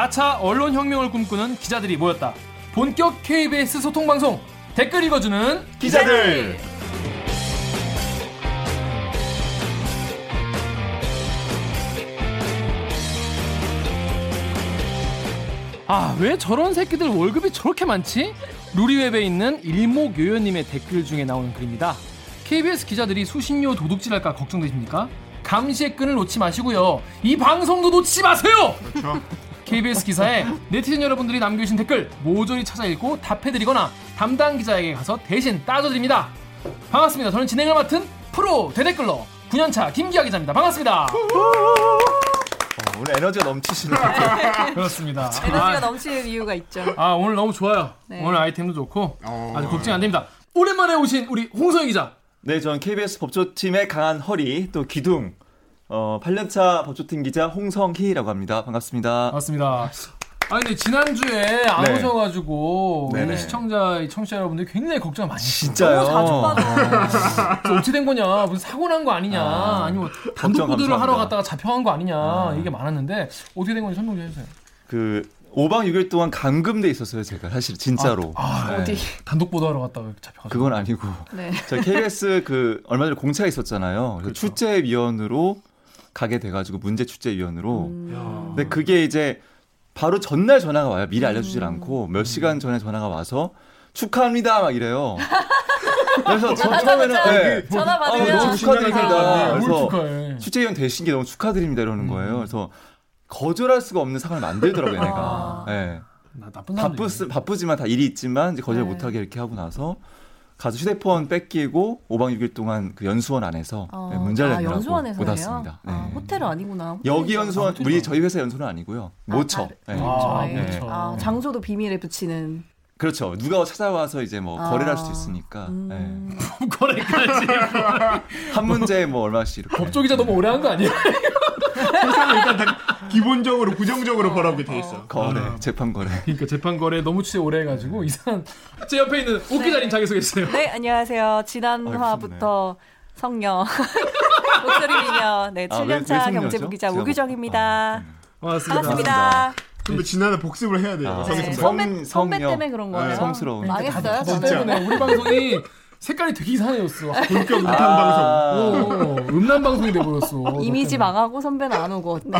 4차 언론혁명을 꿈꾸는 기자들이 모였다. 본격 KBS 소통방송 댓글 읽어주는 기자들. 아, 왜 저런 새끼들 월급이 저렇게 많지? 루리웹에 있는 일목요연님의 댓글 중에 나오는 글입니다. KBS 기자들이 수신료 도둑질할까 걱정되십니까? 감시의 끈을 놓지 마시고요. 이 방송도 놓치지 마세요! 그렇죠. KBS 기사에 네티즌 여러분들이 남겨주신 댓글 모조리 찾아 읽고 답해드리거나 담당 기자에게 가서 대신 따져드립니다. 반갑습니다. 저는 진행을 맡은 프로 대댓글러 9년차 김기아 기자입니다. 반갑습니다. 어, 오늘 에너지가 넘치시네요. 그렇습니다. 에너지가 아, 넘치는 이유가 있죠. 아, 오늘 너무 좋아요. 네. 오늘 아이템도 좋고 어. 아주 걱정이 안 됩니다. 오랜만에 오신 우리 홍성희 기자. 네, 전 KBS 법조팀의 강한 허리 또 기둥 어, 8년차 법조팀 기자 홍성희라고 합니다. 반갑습니다. 반갑습니다. 아 근데 지난주에 안 네. 오셔가지고 우리. 시청자, 청취자 여러분들 굉장히 걱정 많이 했어요. 진짜요? 자주. 그래서 어떻게 된 거냐? 무슨 사고 난 거 아니냐? 아, 아, 니면 단독 보도를 하러. 갔다가 잡혀간 거 아니냐? 아. 이게 많았는데 어떻게 된 건지 설명 좀 해주세요. 그 5박 6일 동안 감금돼 있었어요, 제가 사실 진짜로. 아, 네. 어디? 단독 보도하러 갔다가 잡혀가지고. 그건 아니고 네. 저희 KBS 그 얼마 전에 공차가 있었잖아요. 그렇죠. 출제 위원으로 가게 돼가지고 문제 출제위원으로. 음. 야. 근데 그게 이제 바로 전날 전화가 와요. 미리 알려주질 음. 않고 몇 시간 전에 전화가 와서 축하합니다 막 이래요. 그래서 저 처음에는. 네. 전화 아, 받으면 너무 축하드립니다. 뭘 그래서 축하해? 출제위원 되신 게 너무 축하드립니다 이러는 음. 거예요. 그래서 거절할 수가 없는 상황을 만들더라고요, 아. 내가. 네. 나 나쁜 사람. 바쁘, 바쁘지만 다 일이 있지만 이제 거절 네. 못하게 이렇게 하고 나서 가서 휴대폰 뺏기고 5박 6일 동안 그 연수원 안에서 어. 네, 문자를 아, 연수원에서 못? 왔습니다. 네. 아, 호텔은 아니구나. 여기 호텔이죠. 연수원. 우리 저희 회사 연수원은 아니고요. 모처. 아, 네. 아, 네. 그렇죠. 아, 장소도 비밀에 붙이는. 그렇죠. 누가 찾아와서 이제 뭐 아. 거래를 할 수도 있으니까 음. 거래까지. 네. 한 문제에 뭐 얼마씩 이렇게. 법조 기자 너무 오래 한 거 아니야? 세상은 일단 다 기본적으로 부정적으로 벌어오게 돼 있어. 거래, 아. 재판 거래. 그러니까 재판 거래 너무 취재 오래 해가지고 이상한. 제 옆에 있는 옥 기자님 자기 소개해주세요. 네, 안녕하세요. 지난 어이, 화부터 성녀. 목소리 미녀. 네, 아, 왜- 왜 7년차 성녀죠? 경제부 기자 제가 오규정입니다. 반갑습니다. 반갑습니다. 근데 지난해 복습을 해야 돼요. 아. 네, 선배. 성- 선배. 때문에 그런 거예요. 네, 성스러운. 망했어요, 너 진짜. 때문에 우리 방송이 색깔이 되게 이상해졌어. 본격 음탕 아. 방송. 어, 음란 방송이 돼버렸어. 이미지 망하고 선배는 안 오고. 네.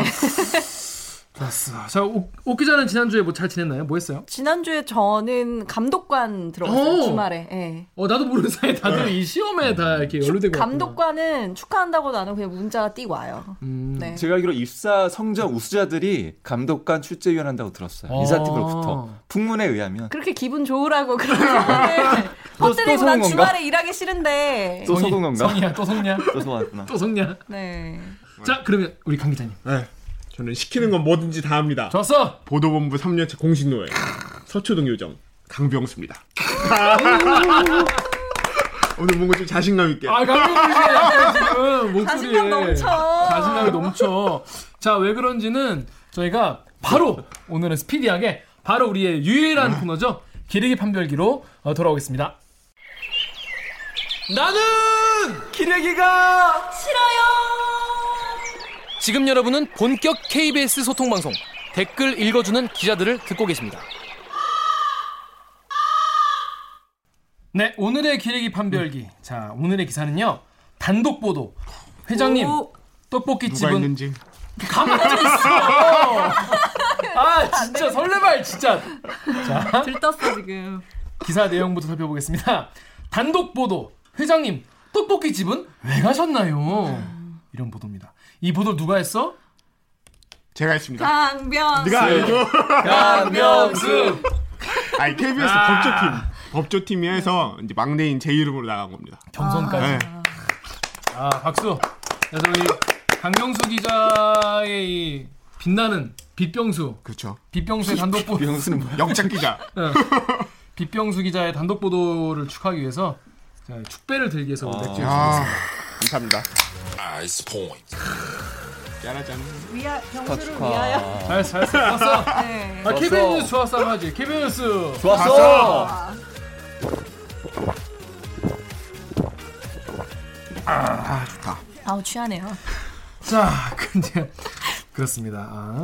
좋았어. 자, 옥, 옥 기자는 지난주에 뭐 잘 지냈나요? 뭐 했어요? 지난주에 저는 감독관 들어갔어요. 오! 주말에. 예. 어, 나도 모르는 사이에 다들 이 시험에 다 이렇게 연루되고. 감독관은 축하한다고 나는 그냥 문자가 띄고 와요. 음. 네. 제가 알기로 입사 성적 우수자들이 감독관 출제위원 한다고 들었어요. 아. 인사팀으로부터. 풍문에 의하면. 그렇게 기분 좋으라고 그런 퍼뜨리고 난? 주말에 일하기 싫은데. 또 속은 건가? 성이야, 또 성냐? 또 속았구나. 또 성냐? 네. 자, 그러면 우리 강 기자님. 네. 저는 시키는 건 뭐든지 다 합니다. 좋았어. 보도본부 3년차 공식 노예 서초동 요정 강병수입니다. 오늘 뭔가 좀 자신감 있게. 아, 강경수씨 지금 목소리에 자신감 넘쳐. 자신감이 넘쳐. 자, 왜 그런지는 저희가 바로 오늘은 스피디하게 바로 우리의 유일한 코너죠. 기르기 판별기로 어, 돌아오겠습니다. 나는 기레기가 싫어요. 지금 여러분은 본격 KBS 소통 방송 댓글 읽어주는 기자들을 듣고 계십니다. 네, 오늘의 기레기 판별기. 자, 오늘의 기사는요. 단독 보도. 회장님, 오. 떡볶이 누가 집은 있는지. 가만히 있어. 아, 진짜 설레발 진짜. 자, 들떴어 지금. 기사 내용부터 살펴보겠습니다. 단독 보도. 회장님, 떡볶이 집은 왜 가셨나요? 이런 보도입니다. 이 보도 누가 했어? 제가 했습니다. 강병. 네가 알죠? 강명수. 아니 KBS 아. 법조팀. 법조팀에서 이제 막내인 제 이름으로 나간 겁니다. 경선까지. 네. 아, 박수. 그래서 우리 강명수 기자의 이 빛나는 빛병수, 그렇죠. 빛병수의 단독 보도. 명수는 뭐야? 영장 기자. 빛병수 기자의 단독 보도를 축하하기 위해서 자, 축배를 들기 위해서 아. 맥주를 아, 감사합니다. Ice point. 짜라잔. 축하 병수를 축하. 위하여. 잘, 잘, 좋았어. 네. 아, KBS 뉴스 좋았어, 하지. KBS 뉴스. 좋았어. 아, 좋다. 아우 취하네요. 자, 근데, 그렇습니다. 아.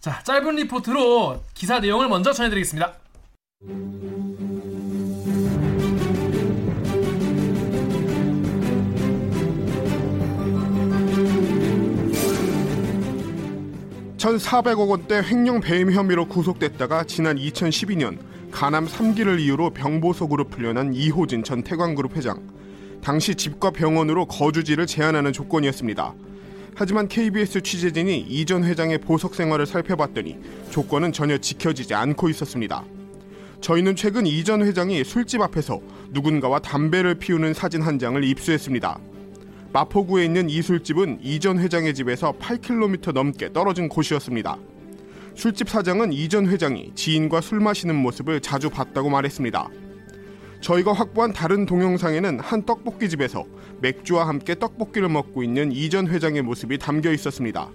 자, 짧은 리포트로 기사 내용을 먼저 전해드리겠습니다. (1400억) 원대 횡령 배임 혐의로 구속됐다가 지난 (2012년) 가남 3기를 이유로 병보석으로 풀려난 이호진 전 태광그룹 회장 당시 집과 병원으로 거주지를 제한하는 조건이었습니다. 하지만 KBS 취재진이 이 전 회장의 보석 생활을 살펴봤더니 조건은 전혀 지켜지지 않고 있었습니다. 저희는 최근 이 전 회장이 술집 앞에서 누군가와 담배를 피우는 사진 한 장을 입수했습니다. 마포구에 있는 이 술집은 이전 회장의 집에서 8km 넘게 떨어진 곳이었습니다. 술집 사장은 이전 회장이 지인과 술 마시는 모습을 자주 봤다고 말했습니다. 저희가 확보한 다른 동영상에는 한 떡볶이 집에서 맥주와 함께 떡볶이를 먹고 있는 이전 회장의 모습이 담겨 있었습니다.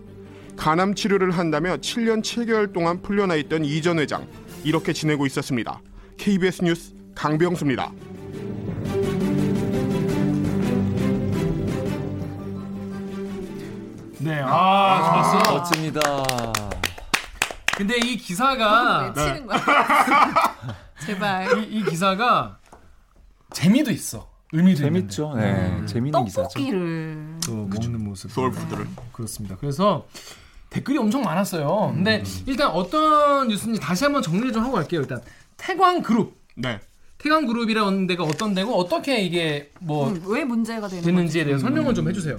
간암 치료를 한다며 7년 7개월 동안 풀려나 있던 이전 회장 이렇게 지내고 있었습니다. KBS 뉴스 강병수입니다. 네, 아, 좋았어. 멋집니다. 근데 이 기사가 왜 치는 거야? 제발. 이, 이 기사가 재미도 있어. 의미도 재밌죠. 네, 재밌는 기사죠. 떡볶이를. 또 먹는 모습. soul food를. 그렇습니다. 그래서 댓글이 엄청 많았어요. 근데 일단 어떤 뉴스인지 다시 한번 정리를 좀 하고 갈게요. 일단 태광 그룹. 네. 태광 그룹이라는 데가 어떤 데고 어떻게 이게 뭐 음, 왜 문제가 되는 됐는지에 대해서 설명을 좀 해주세요.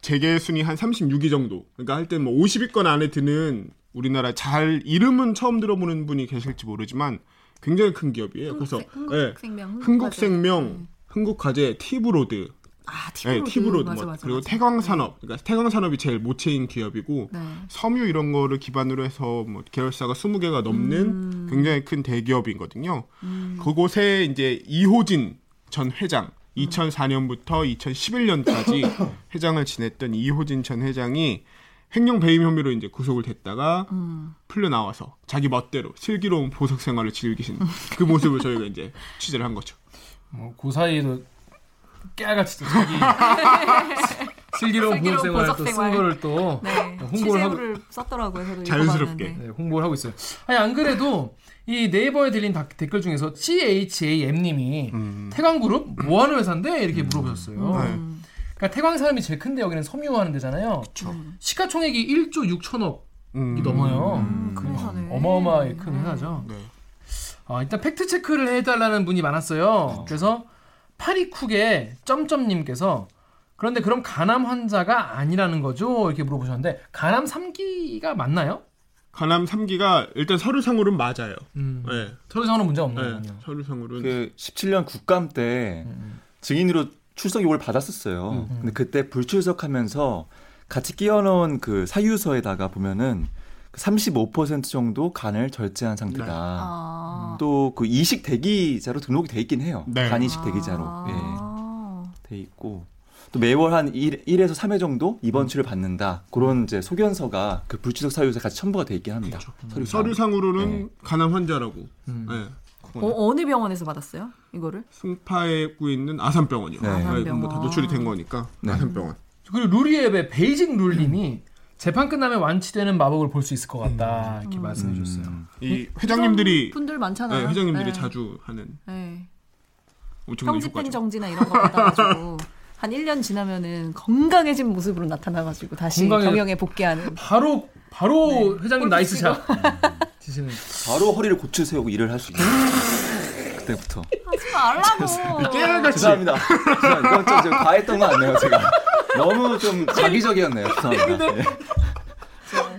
재계 순위 한 36위 정도. 그러니까 할 때 뭐 50위권 안에 드는 우리나라 잘 이름은 처음 들어보는 분이 계실지 모르지만 굉장히 큰 기업이에요. 그래서 예, 흥국생명, 흥국생명, 흥국화재, 티브로드, 아 네, 티브로드, 티브로드 맞아, 뭐, 맞아, 그리고 맞아. 태광산업, 그러니까 태광산업이 제일 모체인 기업이고 네. 섬유 이런 거를 기반으로 해서 뭐 계열사가 20개가 넘는 음. 굉장히 큰 대기업이거든요. 그곳에 이제 이호진 전 회장 2004년부터 2011년까지 회장을 지냈던 이호진 전 회장이 횡령 배임 혐의로 이제 구속을 됐다가 음. 풀려 나와서 자기 멋대로 슬기로운 보석 생활을 즐기신 그 모습을 저희가 이제 취재를 한 거죠. 뭐, 그 사이에도 깨알같이 또 자기 슬기로운 보석 생활 보석 또쓴 생활. 거를 또 네. 홍보를 하고 썼더라고요. 저도 자연스럽게. 네, 홍보를 하고 있어요. 아니 안 그래도 이 네이버에 들린 다- 댓글 중에서 CHAM님이 음. 태광그룹 뭐하는 회사인데 이렇게 물어보셨어요. 네. 음. 그러니까 태광산업이 제일 큰데 여기는 섬유하는 데잖아요. 시가총액이 1조 6천억이 음. 넘어요. 음, 큰 회사네. 어마어마하게 큰 회사죠. 네. 아, 일단 팩트 체크를 해달라는 분이 많았어요. 그래서 파리쿡의 점점님께서 그런데 그럼 간암 환자가 아니라는 거죠? 이렇게 물어보셨는데 간암 3기가 맞나요? 가남 3기가 일단 서류상으로는 맞아요. 음. 네. 서류상으로는 문제 없는 네. 거군요. 서류상으로는 그 17년 국감 때 음. 증인으로 출석 요구를 받았었어요. 근데 그때 불출석하면서 같이 끼워놓은 그 사유서에다가 보면은 35% 정도 간을 절제한 상태다. 아. 또그 이식 대기자로 등록이 돼 있긴 해요. 네. 간 이식 대기자로 예, 아. 돼 있고 또 매월 한 1, 1에서 3회 정도 입원치를 받는다. 그런 이제 소견서가 그 불출석 사유서에 같이 첨부가 돼 있긴 합니다. 서류상. 서류상 으로는 네. 가남 환자라고. 음. 네. 어, 어느 병원에서 받았어요? 이거를? 승파에구 있는 아산병원이요. 네. 아산병원. 뭐다 노출이 된 거니까 네. 아산병원. 그리고 루리웹의 베이징 룰님이 재판 끝나면 완치되는 마법을 볼 수 있을 것 같다 이렇게 말씀해 주셨어요. 음. 이 회장님들이 분들 많잖아요. 네, 회장님들이 네. 자주 하는 네. 효과죠. 정지나 이런 거 받아가지고 한 1년 지나면은 건강해진 모습으로 나타나가지고 다시 건강해- 경영에 복귀하는. 바로 바로 네. 회장님 골프 nice shot 치시는. 바로 허리를 고쳐 세우고 일을 할 수 있는 그때부터. 하지 말라고. 깨알같이 죄송합니다. 죄송합니다. 이건 좀, 좀 과했던 거 같네요, 제가. 너무 좀 자기적이었네요. 죄송합니다. 네.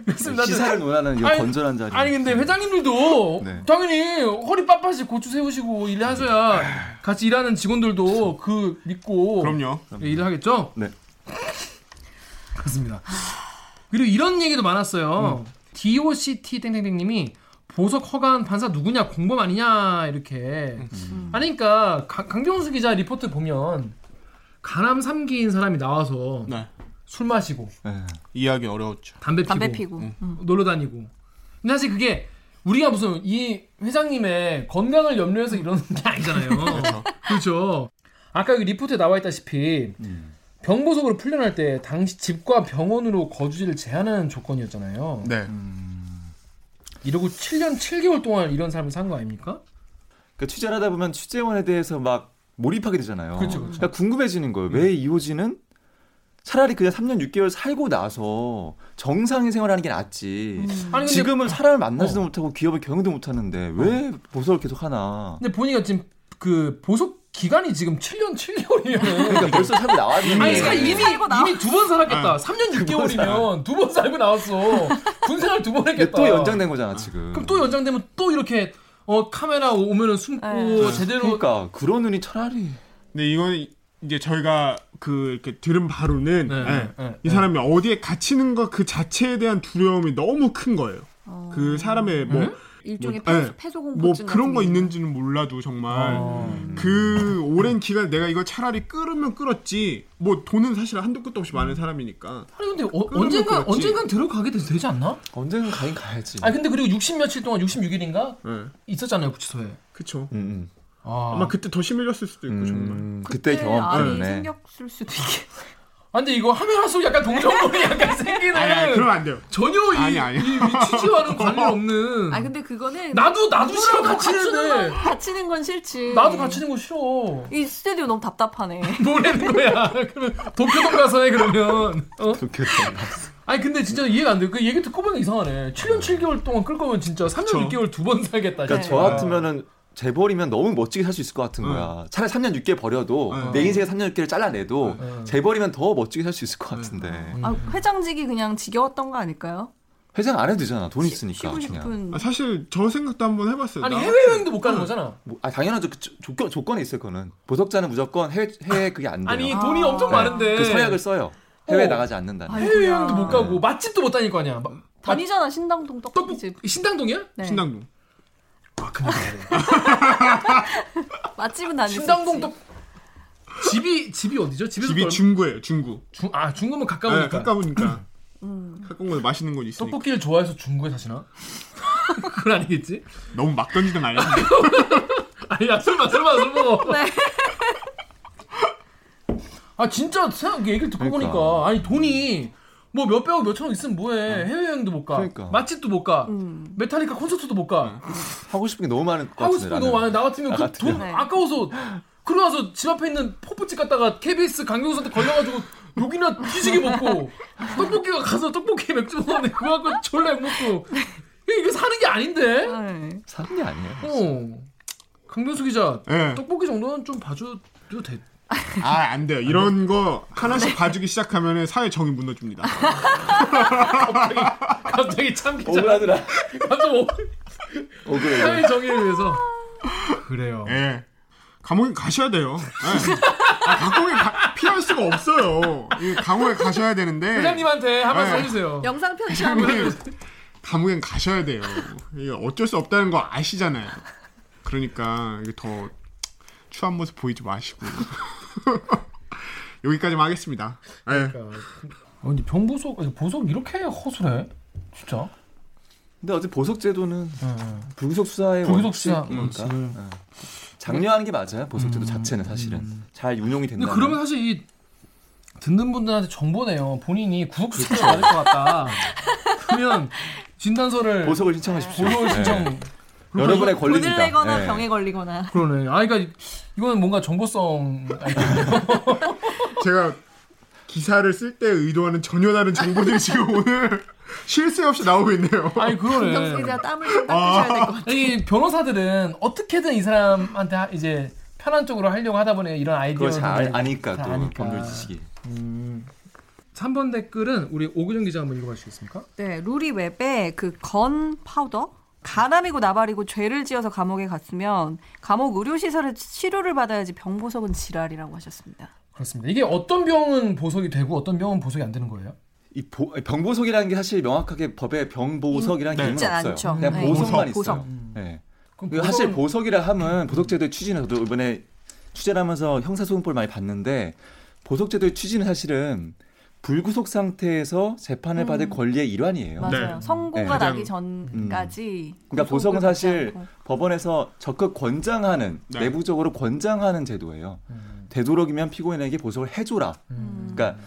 그렇습니다. 시사를 논하는 이 아니, 건전한 자리. 아니 근데 회장님들도 네. 당연히 허리 빳빳이 고추 세우시고 일하셔야 같이 일하는 직원들도 그 믿고 그럼요. 예, 일을 하겠죠. 네. 그렇습니다. 그리고 이런 얘기도 많았어요. DOCT 땡땡땡님이 보석 허가한 판사 누구냐 공범 아니냐 이렇게 아니 그러니까 강- 강경수 기자 리포트 보면 간암 3기인 사람이 나와서 네. 술 마시고 네. 이해하기 어려웠죠. 담배 피고, 담배 피고. 음. 놀러 다니고 근데 사실 그게 우리가 무슨 이 회장님의 건강을 염려해서 이러는 게 아니잖아요. 그렇죠. 아까 여기 리포트에 나와 있다시피 음. 병보석으로 풀려날 때 당시 집과 병원으로 거주지를 제한하는 조건이었잖아요. 네. 이러고 7년 7개월 동안 이런 삶을 산 거 아닙니까? 그러니까 취재를 하다 보면 취재원에 대해서 막 몰입하게 되잖아요. 그렇죠, 그렇죠. 그러니까 궁금해지는 거예요. 왜 이호진은 차라리 그냥 3년 6개월 살고 나서 정상인 생활하는 게 낫지. 음. 아니 지금은 사람을 만나지도 어. 못하고 기업을 경영도 못하는데 왜 보석을 계속 하나? 근데 본인가 지금 그 보석 기간이 지금 7년 7개월이면 그러니까 벌써 살고 나왔는데. 아니 그러니까 이미. 이미 두 번 살았겠다. 3년 6개월이면 두 번 살고 나왔어. 군 생활 두 번 했겠다. 또 연장된 거잖아 지금. 그럼 또 연장되면 또 이렇게 어 카메라 오면은 숨고 네. 제대로 그러니까 그런 눈이 차라리 근데 이건 이제 저희가 그 이렇게 들은 바로는 네, 예, 네, 이 네. 사람이 어디에 갇히는 것 그 자체에 대한 두려움이 너무 큰 거예요. 어. 그 사람의 뭐, 음? 일종의 뭐, 폐소, 네. 폐소 공포증 뭐 그런 거게 있는지는 몰라도 정말 어. 그 오랜 기간 내가 이거 차라리 끌으면 끌었지 뭐 돈은 사실 한도 끝도 없이 많은 사람이니까 아니 근데 어, 언젠가 그렇지. 언젠간 들어가게 되- 되지 않나? 언젠가 가긴 가야지. 아니 근데 그리고 60 며칠 동안 66일인가 예 있었잖아요 구치소에. 그쵸 음, 음. 아. 아마 그때 더 심해졌을 수도 있고 정말 음, 그때 경험 때문에. 생겼을 수도 있겠. 아, 근데 이거 하면 할수록 약간 동정론이 약간 생기는. 아니 아니 그러면 안 돼요 전혀 이, 아니, 아니. 이, 이 취지와는 관련 없는. 아 근데 그거는 나도 나도 싫어 갇히는데. 갇히는 건 싫지. 나도 갇히는 거 싫어. 이 스튜디오 너무 답답하네. 뭐라는 거야? 그러면 도쿄동 가서 해 그러면. 어? 좋겠다. 아니 근데 진짜 이해가 안 돼. 그 얘기 듣고 보면 이상하네. 7년 7개월 동안 끌 거면 진짜 3년 그쵸. 6개월 두 번 살겠다. 그러니까 진짜. 저 같으면은 재벌이면 너무 멋지게 살 수 있을 것 같은 거야. 차라리 3년 6개월 버려도 응. 내 인생에 3년 6개월 잘라내도 응. 재벌이면 더 멋지게 살 수 있을 것 같은데. 아, 회장직이 그냥 지겨웠던 거 아닐까요? 회장 안 해도 되잖아. 돈 있으니까 쉬고 그냥. 싶은. 아, 사실 저 생각도 한번 해봤어요 아니 나- 해외여행도 못 가는 거잖아. 뭐, 아 당연하죠. 그 조- 조건 조건이 있을 거는 보석자는 무조건 해외 해외 그게 안 돼요. 아니 아. 돈이 엄청 네. 많은데. 그 서약을 써요. 해외 어. 나가지 않는다는. 아이고야. 해외여행도 못 가고 맛집도 못 다닐 거 아니야. 마- 다니잖아 신당동 떡볶이집. 신당동이야? 네. 신당동 아 근데 맛집은 수 신당동. 떡 집이 집이 어디죠? 집이 또 얼마- 중구예요 중구 중, 아 중구면 네, 가까우니까. 가까우니까 음. 가까운 곳에 맛있는 곳 있으니까 떡볶이를 좋아해서 중구에 사시나? 그건 아니겠지? 너무 막 던지던 아니야 아니야 설마 설마 술 먹어. 네. 아 진짜 생각 얘기를 듣고 그러니까. 보니까 아니 돈이 뭐 몇 백억 몇천 억 있으면 뭐해 해외여행도 못 가, 그러니까. 맛집도 못 가, 음. 메탈리카 콘서트도 못 가, 하고 싶은 게 너무 많을 것 하고 같은데. 싶은 게 너무 많아. 나 같으면 나그 같으면. 돈 네. 아까워서 그러고 나서 집 앞에 있는 포프집 갔다가 KBS 강경수한테 걸려가지고 욕이나 뒤지게 먹고 떡볶이가 가서 떡볶이 맥주 먹었는데 그거 갖고 졸라 욕 먹고 이게 사는 게 아닌데? 네. 사는 게 아니에요. 어. 강경수 기자 네. 떡볶이 정도는 좀 봐줘도 돼. 아 안 돼요 이런 거 하나씩 봐주기 시작하면 사회 정의 무너집니다 갑자기 참 기자. 억울하더라. 갑자기 오-. 사회 정의를 위해서. 그래요. 예 감옥에 가셔야 돼요 예. 아, 감옥에 가- 피할 수가 없어요 이 감옥에 가셔야 되는데 회장님한테 한 말씀 네. 해주세요. 영상 회장님 감옥엔 가셔야 돼요 이게 어쩔 수 없다는 거 아시잖아요 그러니까 이게 더 추한 모습 보이지 마시고 여기까지만 하겠습니다 예. 그러니까. 어, 근데 병보석 아니, 보석 이렇게 허술해? 진짜? 근데 어제 보석 제도는 응. 불구속 수사의 불구속 수사 원칙이니까 원칙을. 예. 장려하는 게 맞아요. 보석 제도 음. 자체는 사실은 잘 운용이 근데 된다. 그러면 사실 이 듣는 분들한테 정보네요. 본인이 구속 수사를 받을 것 같다. 그러면 진단서를 보석을 신청하십시오. 보석을 네. 신청. 여러분의 돈을 권리입니다. 내거나 네. 병에 걸리거나. 그러네. 아, 그러니까 이거는 뭔가 정보성. 제가 기사를 쓸 때 의도하는 전혀 다른 정보들이 지금 오늘 쉴 새 없이 나오고 있네요. 아니 그러네. 기자 땀을 좀 닦으셔야 될 것 같아요. 이 변호사들은 어떻게든 이 사람한테 하- 이제 편한 쪽으로 하려고 하다 보니 이런 아이디어를 잘 아니까 잘 또 아니까. 법률 지식이. 음. 3번 댓글은 우리 오규정 기자 한번 읽어주시겠습니까? 네, 루리웹에 그건 파우더? 간암이고 나발이고 죄를 지어서 감옥에 갔으면 감옥 의료시설에 치료를 받아야지 병보석은 지랄이라고 하셨습니다. 그렇습니다. 이게 어떤 병은 보석이 되고 어떤 병은 보석이 안 되는 거예요? 이 보- 병보석이라는 게 사실 명확하게 법에 병보석이라는 네. 개념은 없어요. 않죠. 그냥 네. 보석만 보석, 있어요. 보석. 네. 그럼 그리고 사실 보석은- 보석이라 하면 보석제도의 취지는 저도 이번에 취재를 하면서 형사소송법을 많이 봤는데 보석제도의 취지는 사실은 불구속 상태에서 재판을 받을 음. 권리의 일환이에요. 맞아요. 네. 선고가 네. 나기 전까지. 그러니까 구속을 보석은 사실. 법원에서 적극 권장하는 네. 내부적으로 권장하는 제도예요. 음. 되도록이면 피고인에게 보석을 해줘라. 음. 그러니까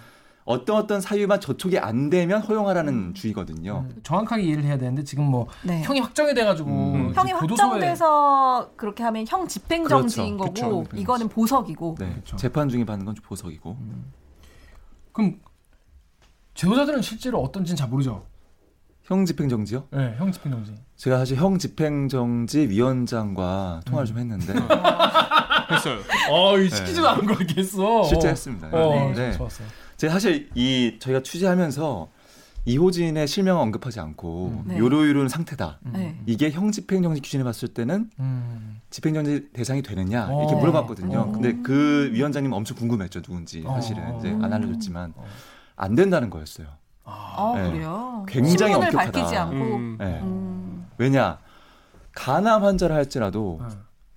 어떤 어떤 사유만 저촉이 안 되면 허용하라는 음. 주의거든요. 정확하게 이해를 해야 되는데 지금 뭐 네. 형이 확정이 돼가지고 음. 형이 교도소에- 확정돼서 그렇게 하면 형 집행정지인 그렇죠. 거고 그쵸. 이거는 보석이고 네, 그렇죠. 재판 중에 받는 건 보석이고. 그럼 제보자들은 실제로 어떤지는 잘 모르죠. 형 집행정지요? 네, 형 집행정지. 제가 사실 형 집행정지 위원장과 통화를 좀 했는데 했어요. 어, 시키지도 않은 걸 이렇게 했어. 실제 했습니다. 어, 네. 좋았어요. 제가 사실 이 저희가 취재하면서 이호진의 실명을 언급하지 않고 네. 요로요로는 상태다. 네. 이게 형 집행정지 기준에 봤을 때는 음. 집행정지 대상이 되느냐 이렇게 어. 물어봤거든요. 네. 근데 그 위원장님 엄청 궁금했죠 누군지 사실은 어. 이제 안 알려줬지만 어. 안 된다는 거였어요. 아 네. 그래요. 굉장히 신분을 엄격하다. 밝히지 않고. 음. 네. 음. 왜냐 간암 환자를 할지라도 어,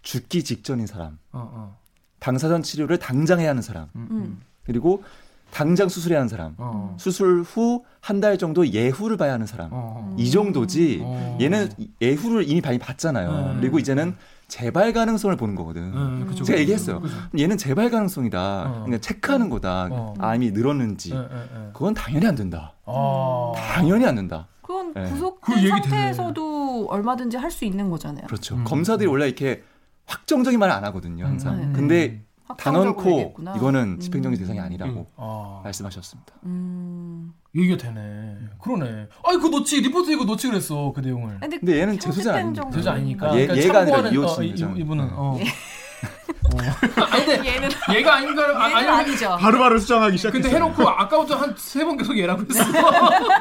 죽기 직전인 사람, 어, 어. 방사선 치료를 당장 해야 하는 사람, 음. 그리고 당장 수술해야 하는 사람, 어. 수술 후 한 달 정도 예후를 봐야 하는 사람. 어. 이 정도지 어. 얘는 예후를 이미 많이 봤잖아요. 네. 그리고 이제는 재발 가능성을 보는 거거든. 네, 그쵸, 제가 그쵸. 얘기했어요. 그쵸. 얘는 재발 가능성이다. 어. 그냥 체크하는 거다. 어. 암이 늘었는지. 네, 네, 네. 그건 당연히 안 된다. 아. 당연히 안 된다. 그건 네. 그 구속된 얘기 상태에서도 얼마든지 할 수 있는 거잖아요. 그렇죠. 음. 검사들이 원래 이렇게 확정적인 말을 안 하거든요. 항상. 음. 근데 확정적으로 단언코 얘기했구나. 이거는 집행정지 음. 대상이 아니라고 아. 말씀하셨습니다. 음. 얘기가 되네. 그러네. 아니 그거 놓치 리포트 이거 놓치 그랬어 그 내용을. 근데, 근데 얘는 형 재소자. 집행정지- 되지 아니니까. 얘- 그러니까 얘가 아니라 이호진 어, 이- 여자는. 이분은. 어. 예. 어. 아니 근데 얘는 얘가 아닌가 아, 얘는 아니 아니죠. 바로 바로 수정하기 시작했어요. 근데 해놓고 아까부터 한 세 번 계속 얘라고 했어.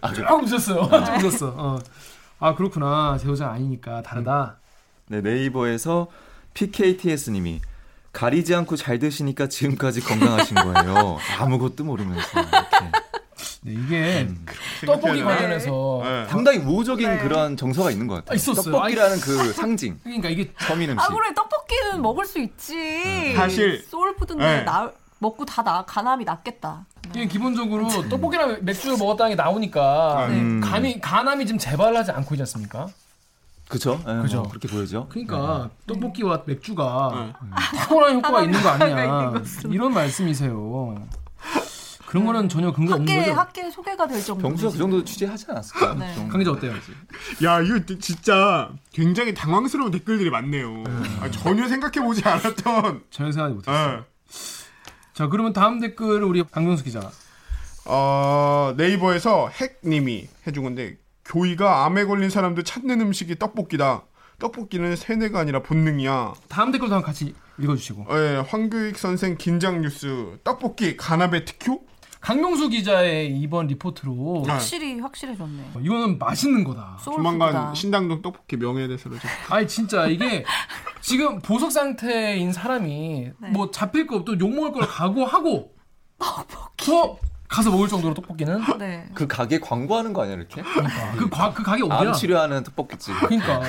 아, 그래. 조금 웃었어요. 좀 웃었어. 어. 아 그렇구나. 제호자 아니니까 다르다. 네, 네이버에서 PKTS님이 가리지 않고 잘 드시니까 지금까지 건강하신 거예요. 아무것도 모르면서 이렇게 네, 이게 음. 떡볶이 관련해서 네. 상당히 우호적인 네. 그런 정서가 있는 것 같아요. 아, 있었어요. 떡볶이라는 그 상징, 그러니까 이게 서민 음식. 아 그래 떡볶이는 먹을 수 있지. 사실- 소울푸드인데 네. 나 먹고 다 나, 간암이 낫겠다. 이게 기본적으로 떡볶이랑 맥주를 먹었다는 게 나오니까 네. 음. 간이 간암이 지금 재발하지 않고 있지 않습니까? 그죠? 예, 그죠. 뭐 그렇게 보여죠. 그러니까 떡볶이와 맥주가 네. 탁월한 효과가 있는 거 아니냐. 이런 말씀이세요. 그런 거는 전혀 근거 없는 학계 거죠. 학계 소개가 될 정도. 병수가 그 정도 취재하지 않았을까요? 네. 좀. 강기자 어때요? 야 이거 진짜 굉장히 당황스러운 댓글들이 많네요. 아, 전혀 생각해 보지 않았던. 전혀 생각하지 못했어요. 예. 자 그러면 다음 댓글 우리 강병수 기자. 어, 네이버에서 핵님이 해준 건데 교이가 암에 걸린 사람들 찾는 음식이 떡볶이다. 떡볶이는 세뇌가 아니라 본능이야. 다음 댓글도 한번 같이 읽어주시고. 예, 황교익 선생 긴장 뉴스 떡볶이 간압의 특효? 강명수 기자의 이번 리포트로 네. 확실히 확실해졌네. 어, 이거는 맛있는 거다. 소울푸드다. 조만간 신당동 떡볶이 명예대사로 좀. 아니 진짜 이게 지금 보석 상태인 사람이 네. 뭐 잡힐 거 없고 욕 먹을 걸 각오하고 더 가서 먹을 정도로 떡볶이는 네. 그 가게 광고하는 거 아니야 이렇게? 그러니까 그, 과- 그 가게 어디야? 암 치료하는 떡볶이집. 그러니까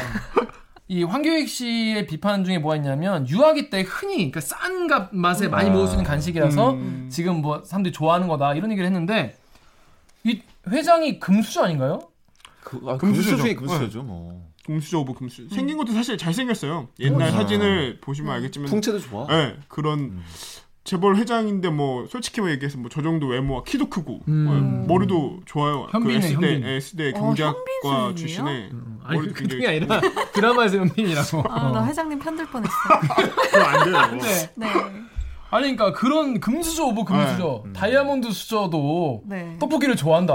이 황교익 씨의 비판 중에 뭐가 있냐면 유아기 때 흔히 그러니까 싼 값 맛에 많이 아. 먹을 수 있는 간식이라서 음. 지금 뭐 사람들이 좋아하는 거다 이런 얘기를 했는데 이 회장이 금수저 아닌가요? 그, 아, 금수저죠. 금수저 중에 금수저죠 뭐. 금수저 of 금수. 생긴 것도 사실 잘 생겼어요. 옛날 음. 사진을 보시면 알겠지만. 풍채도 좋아. 예, 그런 음. 재벌 회장인데 뭐 솔직히 뭐 얘기해서 뭐 저 정도 외모와 키도 크고 음. 예, 머리도 좋아요. 현빈이네, 그 S대 현빈. S대 어, 경제학과 현빈 출신의 아니 머리도 그, 굉장히 아니라 드라마에서 연민이라고. 아, 나 회장님 편들 뻔했어. 그거 안 돼요. 근데 네. 아니 그러니까 그런 금수저 of 금수저 네. 다이아몬드 수저도 네. 떡볶이를 좋아한다.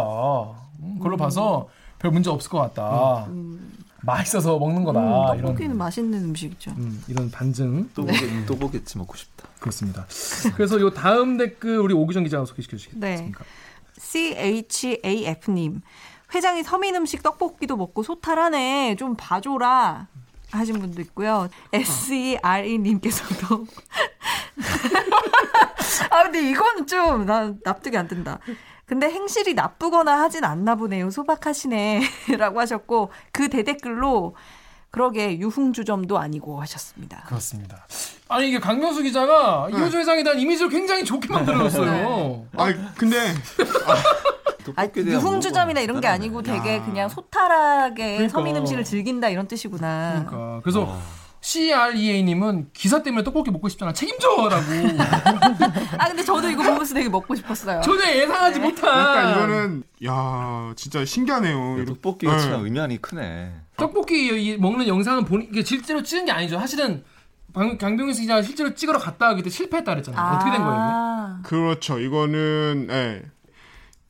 음, 그걸로 봐서 별 문제 없을 것 같다. 음, 맛있어서 먹는 거다. 음, 이런 떡볶이는 맛있는 음식이죠. 음, 이런 반증 또, 네. 보겠, 또 보겠지 먹고 싶다. 그렇습니다. 그래서 요 다음 댓글 우리 오기정 기자가 소개시켜 네. 주시겠습니까? CHAF님. 회장이 서민 음식 떡볶이도 먹고 소탈하네. 좀 봐줘라. 하신 분도 있고요. SERE님께서도. 아, 근데 이거는 좀, 난 납득이 안 된다. 근데 행실이 나쁘거나 하진 않나 보네요. 소박하시네. 라고 하셨고, 그 대댓글로, 그러게 유흥주점도 아니고 하셨습니다. 그렇습니다. 아니 이게 강명수 기자가 이호주 회장에 대한 이미지를 굉장히 좋게 만들어놨어요. 아 근데 아, 대한 유흥주점이나 뭐가 이런 게 아니고 되게 야. 그냥 소탈하게 그러니까. 서민 음식을 즐긴다 이런 뜻이구나. 그러니까 그래서 아. CREA님은 기사 때문에 떡볶이 먹고 싶잖아. 책임져라고. 아 근데 저도 이거 보면서 되게 먹고 싶었어요. 전혀 예상하지 못한. 약간 이거는 야 진짜 신기하네요. 떡볶이가 네. 참 의미안이 크네. 떡볶이 이- 먹는 영상은 본 이게 실제로 찍은 게 아니죠. 사실은 방, 강병희 기자가 실제로 찍으러 갔다가 그때 실패했다 그랬잖아요. 어떻게 된 거예요? 아, 그렇죠. 이거는 예.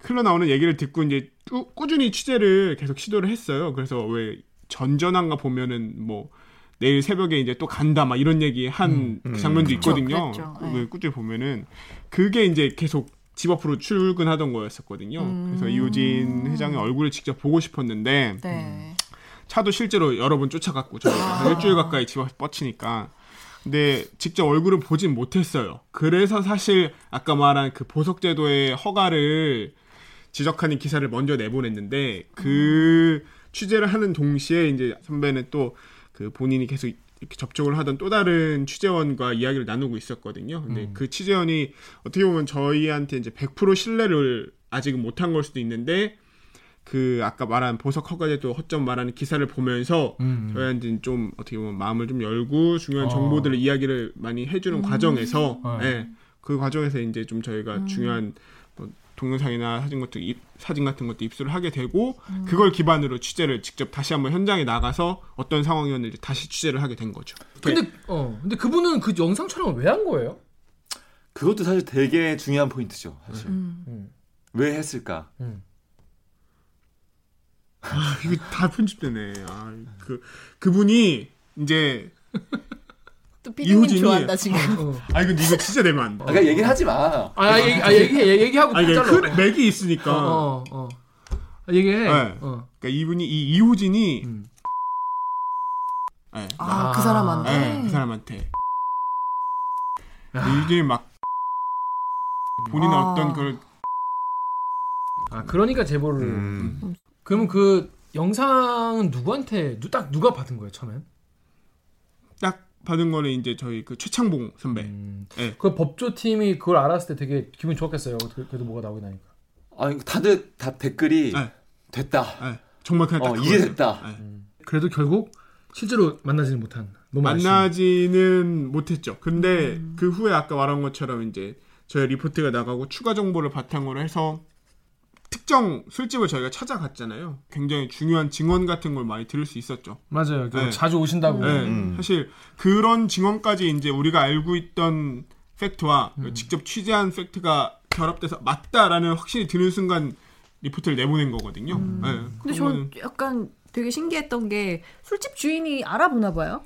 흘러나오는 얘기를 듣고 이제 꾸, 꾸준히 취재를 계속 시도를 했어요. 그래서 왜 전전한가 보면은 뭐 내일 새벽에 이제 또 간다 막 이런 얘기 한그 장면도 그쵸, 있거든요. 그랬죠. 그 네. 꾸준히 보면은 그게 이제 계속 집 앞으로 출근하던 거였었거든요. 그래서 이호진 회장의 얼굴을 직접 보고 싶었는데 네. 차도 실제로 여러 번 쫓아갔고 저희가 일주일 가까이 집 앞에 뻗치니까 근데 직접 얼굴을 보진 못했어요. 그래서 사실 아까 말한 그 보석제도의 허가를 지적하는 기사를 먼저 내보냈는데 그 취재를 하는 동시에 이제 선배는 또 그 본인이 계속 이렇게 접촉을 하던 또 다른 취재원과 이야기를 나누고 있었거든요. 근데 그 취재원이 어떻게 보면 저희한테 이제 100% 신뢰를 아직은 못한 걸 수도 있는데 그 아까 말한 보석 허가제도 허점 말하는 기사를 보면서 음. 저희한테는 좀 어떻게 보면 마음을 좀 열고 중요한 어. 정보들을 이야기를 많이 해주는 과정에서 어. 예, 그 과정에서 이제 좀 저희가 중요한 뭐 동영상이나 사진 같은 입, 사진 같은 것도 입수를 하게 되고 그걸 기반으로 취재를 직접 다시 한번 현장에 나가서 어떤 상황이었는지 다시 취재를 하게 된 거죠. 근데 어 근데 그분은 그 영상 촬영을 왜 한 거예요? 그것도 사실 되게 중요한 포인트죠. 사실 음. 왜 했을까? 아, 이게 다 편집되네. 아, 그 그분이 이제 또 피디님 이호진이- 좋아한다 지금. 어. 아 근데 이거 진짜 내면 안 돼. 아까 얘기를 하지 마. 아 얘기 아 얘기 얘기하고 아 이게 잘라. 큰 맥이 있으니까. 어, 어, 어. 아, 얘기해. 네. 어. 그러니까 이분이 이 이호진이 음. 네. 아, 그 아. 사람한테. 네, 그 사람한테 이게 막 본인의 아. 어떤 그걸 아 그러니까 제보를. 음. 그러면 그 영상은 누구한테 누, 딱 누가 받은 거예요 처음엔? 딱 받은 거는 이제 저희 그 최창봉 선배. 음. 네. 그 법조 팀이 그걸 알았을 때 되게 기분 좋았겠어요. 그- 그래도 뭐가 나오고 나니까. 아니 다들 다 댓글이 네. 됐다. 네, 정말 그냥 딱 어. 이제 됐다. 네. 그래도 결국 실제로 만나지는 못한. 만나지는 못했죠. 근데 그 후에 아까 말한 것처럼 이제 저희 리포트가 나가고 추가 정보를 바탕으로 해서 특정 술집을 저희가 찾아갔잖아요. 굉장히 중요한 증언 같은 걸 많이 들을 수 있었죠. 맞아요. 그 네. 자주 오신다고. 네, 음. 사실 그런 증언까지 이제 우리가 알고 있던 팩트와 직접 취재한 팩트가 결합돼서 맞다라는 확신이 드는 순간 리포트를 내보낸 거거든요. 네, 근데 전 약간 되게 신기했던 게 술집 주인이 알아보나 봐요.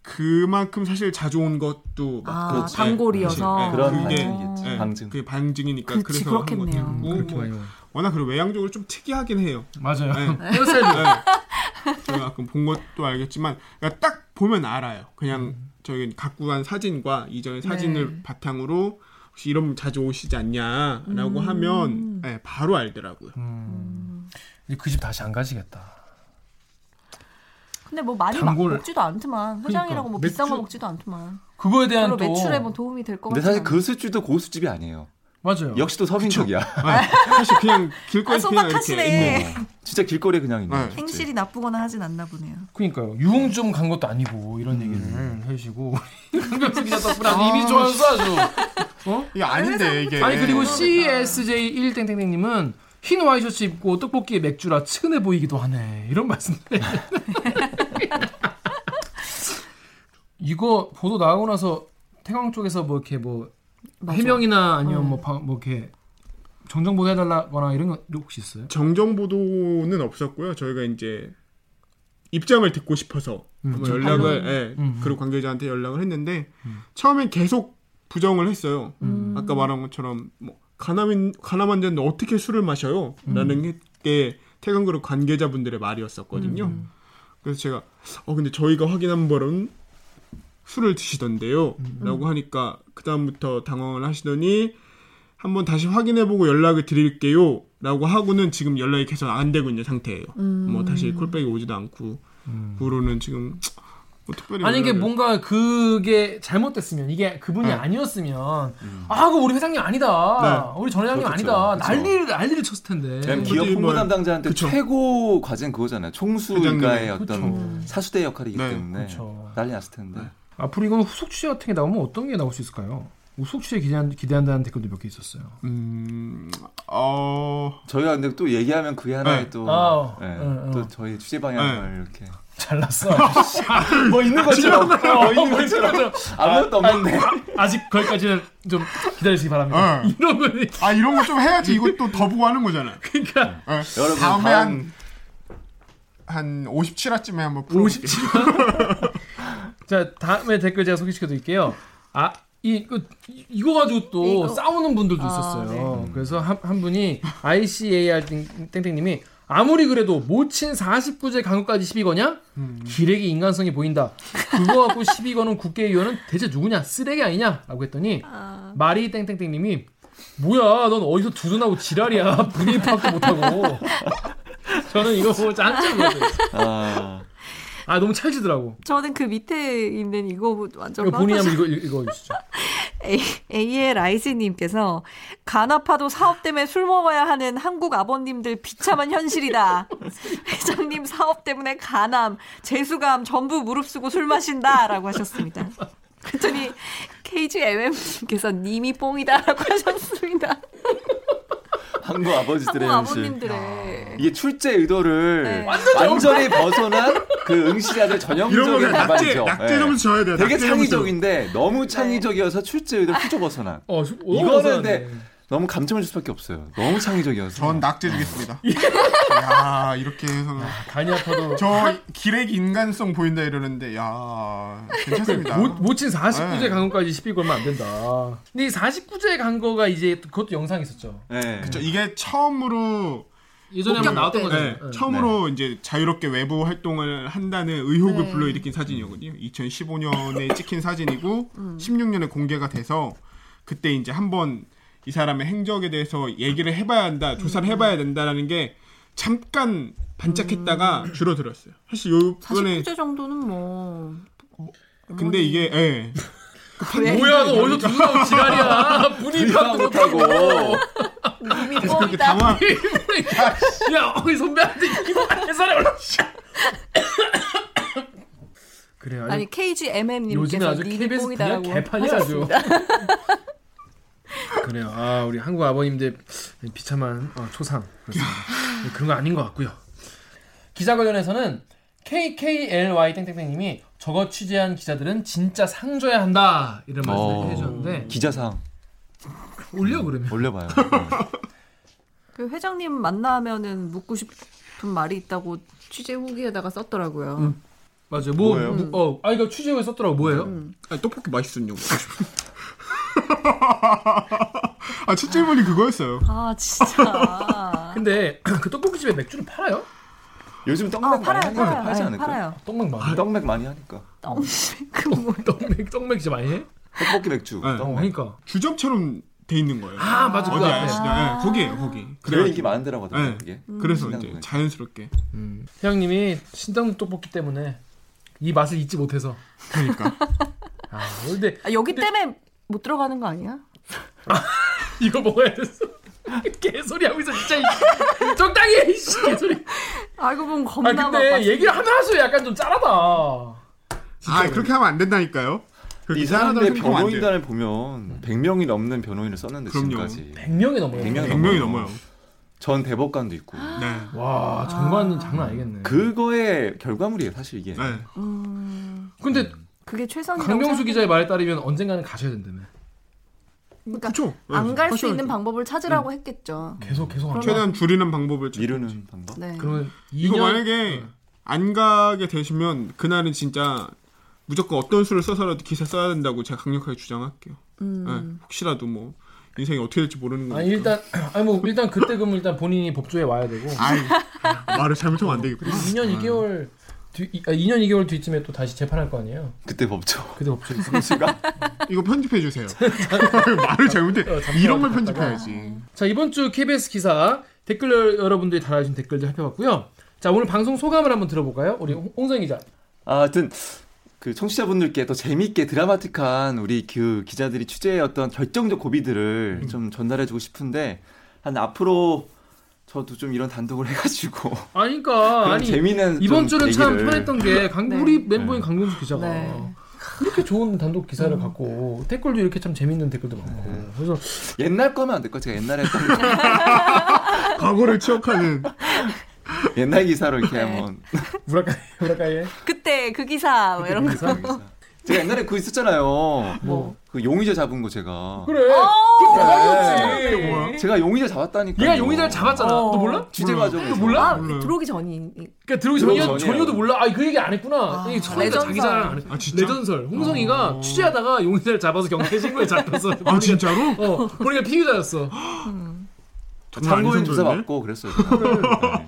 그만큼 사실 자주 온 것도 아, 맞고 그렇지. 단골이어서. 네, 그런 그게. 네, 방증. 그게 방증이니까 그치, 그래서 한 것도 그렇겠네요. 있고 뭐. 워낙 그 외형적으로 좀 특이하긴 해요. 맞아요. 네. 네. 제가 가끔 본 것도 알겠지만 그러니까 딱 보면 알아요. 그냥 저희 갖고 간 사진과 이전의 사진을 네. 바탕으로 혹시 이러면 자주 오시지 않냐라고 음. 하면 네, 바로 알더라고요. 음. 그 집 다시 안 가시겠다. 근데 뭐 많이 단골- 막 먹지도 않더만. 회장이라고 그러니까. 뭐 비싼 거 먹지도 않더만. 그거에 대한 또 매출에 뭐 도움이 될것 근데 같지 사실. 그 술집도 고수집이 아니에요. 맞아요. 역시 또 서민적이야. 네. 사실 그냥 길거리에서 아, 그냥 이렇게 어, 진짜 길거리에 그냥 있는. 네. 행실이 나쁘거나 하진 않나 보네요. 그러니까요. 유흥점 간 것도 아니고 이런 얘기를 해주시고 강병수 기자 덕분에 아주 이미지 좋아졌어 아주. 어? 이게 아닌데 이게 아니 그리고 CSJ1 땡땡땡님은 흰 와이셔츠 입고 떡볶이에 맥주라 측은해 보이기도 하네 이런 말씀. 이거 보도 나가고 나서 태광 쪽에서 뭐 이렇게 뭐 맞아. 해명이나 아니면 어. 뭐, 바- 뭐 이렇게 정정 보도 해달라거나 이런 거 혹시 있어요? 정정 보도는 없었고요. 저희가 이제 입장을 듣고 싶어서 한번 좀 연락을 반론. 예, 음, 그리고 관계자한테 연락을 했는데 처음엔 계속 부정을 했어요. 음. 아까 말한 것처럼 뭐 가남인 가남 환자인데 어떻게 술을 마셔요? 라는 게 태강 그룹 관계자분들의 말이었었거든요. 그래서 제가 어 근데 저희가 확인한 바로는 술을 드시던데요. 라고 하니까 그다음부터 당황을 하시더니 한번 다시 확인해보고 연락을 드릴게요. 라고 하고는 지금 연락이 계속 안 되고 있는 상태예요. 음. 뭐 다시 콜백이 오지도 않고 그 후로는 지금 뭐 특별히 아니 이게 왜- 뭔가 그게 잘못됐으면 이게 그분이 네. 아니었으면 아그 우리 회장님 아니다 네. 우리 전 회장님 그렇죠. 아니다 그렇죠. 난리를 난리를 쳤을 텐데 왜냐면 기업 홍보 뭐- 담당자한테 그쵸. 최고 과제는 그거잖아요. 총수일가의 회장님. 어떤 그쵸. 사수대 역할이기 네, 때문에 그쵸. 난리 났을 텐데. 네. 앞으로 이건 후속 취재 같은 게 나오면 어떤 게 나올 수 있을까요? 후속 취재 기대한, 기대한다는 댓글도 몇 개 있었어요. 음, 어, 저희가 근데 또 얘기하면 그게 하나의 네. 또, 아, 네, 응, 응. 또 저희 취재 방향을 네. 이렇게 잘났어. 뭐 있는 것처럼 뭐 있는 것처럼 아무것도 없는데 아직 거기까지는 좀 기다리시기 바랍니다. 네. 이러면 아 이런 거 좀 해야지 이것도 더 보고 하는 거잖아. 그러니까 네. 여러분 다음에 다음 한, 한 57화쯤에 한번 풀어볼게요. 57. 자 다음에 댓글 제가 소개시켜 드릴게요. 아 이거 이거 가지고 또 이거? 싸우는 분들도 아, 있었어요. 그래서 한, 한 분이 ICAR 땡- 땡땡님이 아무리 그래도 모친 49제 강요까지 12거냐? 기레기 인간성이 보인다. 그거 갖고 12거는 국회의원은 대체 누구냐? 쓰레기 아니냐? 라고 했더니 마리 땡땡땡님이 뭐야 넌 어디서 두둔하고 지랄이야 분위기 파악도 못하고 저는 이거 보고 짠짠 놀랐어요 아, 아 너무 찰지더라고 저는 그 밑에 있는 이거 완전 이거 본인이 빵 한번 이거 이거 주시죠 AL 아이즈님께서 간아파도 사업 때문에 술 먹어야 하는 한국 아버님들 비참한 현실이다. 회장님 사업 때문에 간암, 재수감 전부 무릅쓰고 술 마신다 라고 하셨습니다. 그랬더니 KGMM님께서 님이 뽕이다 라고 하셨습니다. 한국 아버지들의 한국 현실. 아버님들의 이게 출제 의도를 네. 완전 히 벗어난 그 응시자들 전형적인 답안이죠. 낙제 예. 점수 줘야 돼요. 되게 낙제 점수. 창의적인데 너무 창의적이어서 출제 의도를 훌쩍 벗어난. 어, 수- 오, 이거는. 근데 너무 감점을 줄 수밖에 없어요. 너무 창의적이어서. 전 낙제 주겠습니다. 야 이렇게 해서는 간이 아파도 저 기레기 인간성 보인다 이러는데 야 괜찮습니다. 모, 모친 49제 네. 강거까지 10일 걸면 안 된다. 근데 이 49제 강거가 이제 그것도 영상이 있었죠. 네. 그쵸, 이게 처음으로 예전에 한번 나왔던 네, 거잖아요. 네. 처음으로 이제 자유롭게 외부 활동을 한다는 의혹을 네. 불러일으킨 사진이거든요. 2015년에 찍힌 사진이고 16년에 공개가 돼서 그때 이제 한번 이 사람의 행적에 대해서 얘기를 해봐야 한다, 조사를 해봐야 된다라는 게 잠깐 반짝했다가 줄어들었어요. 사실 요번에 49제 정도는 뭐 근데 이게 예. 뭐야 너 어디서 두둔하고 지랄이야. 분위기 파악도 못하고. 그렇게 뽕이다. 당황. 야 우리 선배한테 이거 올라. 그래 아니, 아니 KGMM님께서 요즘에 아주 KBS 그냥 개판이야 아주. 그래요. 아 우리 한국 아버님들 비참한 어, 초상 그렇습니다. 네, 그런 거 아닌 것 같고요. 기자 관련해서는 KKLY 땡땡땡님이 저거 취재한 기자들은 진짜 상 줘야 한다 이런 말씀을 어. 해주셨는데 기자상 올려 그러면. 올려봐요. 그 회장님 만나면은 묻고 싶은 말이 있다고 취재 후기에다가 썼더라고요. 음. 맞아요. 뭐, 뭐예요? 뭐, 어, 아 이거 취재에 썼더라고 뭐예요? 아니, 떡볶이 맛있었냐고. 아, 첫 질문이 그거였어요. 아 진짜. 근데 그 떡볶이 집에 맥주를 팔아요? 요즘 떡맥 아, 많이 팔아요, 하니까 팔아요. 팔지 네, 않을까? 팔아요. 떡맥 많이. 떡맥 많이 하니까. 그 뭐. 떡맥 떡맥 진짜 많이 해? 떡볶이 맥주. 네. 어, 떡맥. 그러니까. 주점처럼 돼 있는 거예요. 아 맞아 어디 앞에. 아시죠? 네, 거기에요, 거기. 그래 인기 많은 데라고 하더라고요. 네. 그게. 그래서 신당 이제. 자연스럽게. 음. 회장님이 신당 떡볶이 때문에 이 맛을 잊지 못해서. 그러니까. 아 근데 아, 여기 때문에 못 들어가는 거 아니야? 이거 먹어야 됐어. 개소리 하고 있어 진짜. 이- 적당히 해 이씨 개소리. 알고 보면 아 겁나 근데 막 얘기를 하면 할수록 약간 좀 짜라다. 아, 그렇게 하면 안 된다니까요. 이 돼요. 변호인단을 보면 100명이 넘는 변호인을 썼는데 그럼요. 지금까지 100명이 넘어요. 100명이 100명이 넘어요. 전 대법관도 있고 네. 와 정관님 장난 아니겠네. 그거의 결과물이에요 사실 이게 네. 음, 근데 그게 최선이라고 강명수. 기자의 말에 따르면 언젠가는 가셔야 된다며. 그러니까 그쵸. 안갈 수. 있는 방법을 찾으라고 했겠죠. 계속 계속 하면. 최대한 줄이는 방법을 찾- 미루는 방법 네. 그러면 이거 2년 만약에 안 가게 되시면 그날은 진짜 무조건 어떤 수를 써서라도 기사 써야 된다고 제가 강력하게 주장할게요. 음. 네, 혹시라도 뭐 인생이 어떻게 될지 모르는 거니까. 아니 일단 아니 뭐 일단 그때 그럼 일단 본인이 법조에 와야 되고 아이, 말을 잘못하면 안 되겠구나. 2년 2개월 뒤 이- 아, 2년 2개월 뒤쯤에 또 다시 재판할 거 아니에요. 그때 법조 그때 법조에 있어. 이거 편집해 주세요. 말을 잘못해. 어, 이런 걸 편집해야지. 자 이번 주 KBS 기사 댓글 여러분들이 달아주신 댓글들 살펴봤고요. 자 오늘 방송 소감을 한번 들어볼까요? 우리 홍- 홍성 기자. 아, 하여튼 그 청취자분들께 더 재미있게 드라마틱한 우리 그 기자들이 취재의 어떤 결정적 고비들을 음. 좀 전달해주고 싶은데 한 앞으로 저도 좀 이런 단독을 해가지고 아니 그러니까 아니 재미있는 이번 좀 주는 참 얘기를 편했던 게 강, 네. 우리 멤버인 네. 강경수 기자가 네. 이렇게 좋은 단독 기사를 갖고 댓글도 이렇게 참 재밌는 댓글도 많고 그래서 옛날 거면 안 될까? 제가 옛날에 했던 거 과거를 추억하는 옛날 기사로 이렇게 네. 한번 우라카이 우라카이에 그때 그 기사 뭐 이런 거. 기사 제가 옛날에 그거 있었잖아요. 뭐. 그 용의자 잡은 거 제가. 그래 어, 대박이었지 그게 뭐야? 제가 용의자 잡았다니까. 얘가 용의자를 잡았잖아 어. 너 몰라? 취재 몰라. 과정에서. 너 몰라? 아, 몰라요. 들어오기 전이. 그러니까 들어오기 전이야 전이에요. 전혀도 몰라. 아 그 얘기 안 했구나. 아, 처음에 레전설. 자기 자랑 안 했어. 아, 진짜? 레전설. 홍성이가 어. 취재하다가 용의자를 잡아서 경찰 신고에 잡혔어. 아 진짜로? 어, 보니까 피의자였어. 아닌 참고인 조사? 받고 그랬어요. 제가. 네.